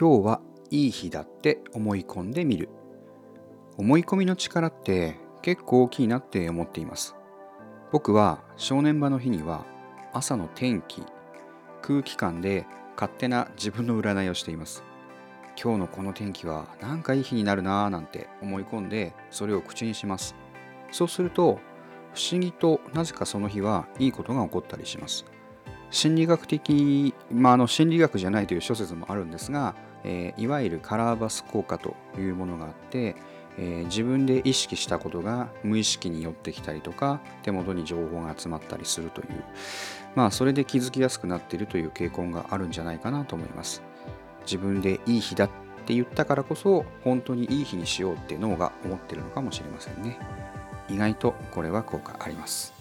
今日はいい日だって思い込んでみる。思い込みの力って結構大きいなって思っています。僕は正念場の日には朝の天気空気感で勝手な自分の占いをしています。今日のこの天気はなんかいい日になるなぁなんて思い込んでそれを口にします。そうすると不思議となぜかその日はいいことが起こったりします。心理学的、まあ、あの心理学じゃないという諸説もあるんですが、えー、いわゆるカラーバス効果というものがあって、えー、自分で意識したことが無意識に寄ってきたりとか手元に情報が集まったりするというまあそれで気づきやすくなっているという傾向があるんじゃないかなと思います。自分でいい日だって言ったからこそ本当にいい日にしようって脳が思ってるのかもしれませんね。意外とこれは効果あります。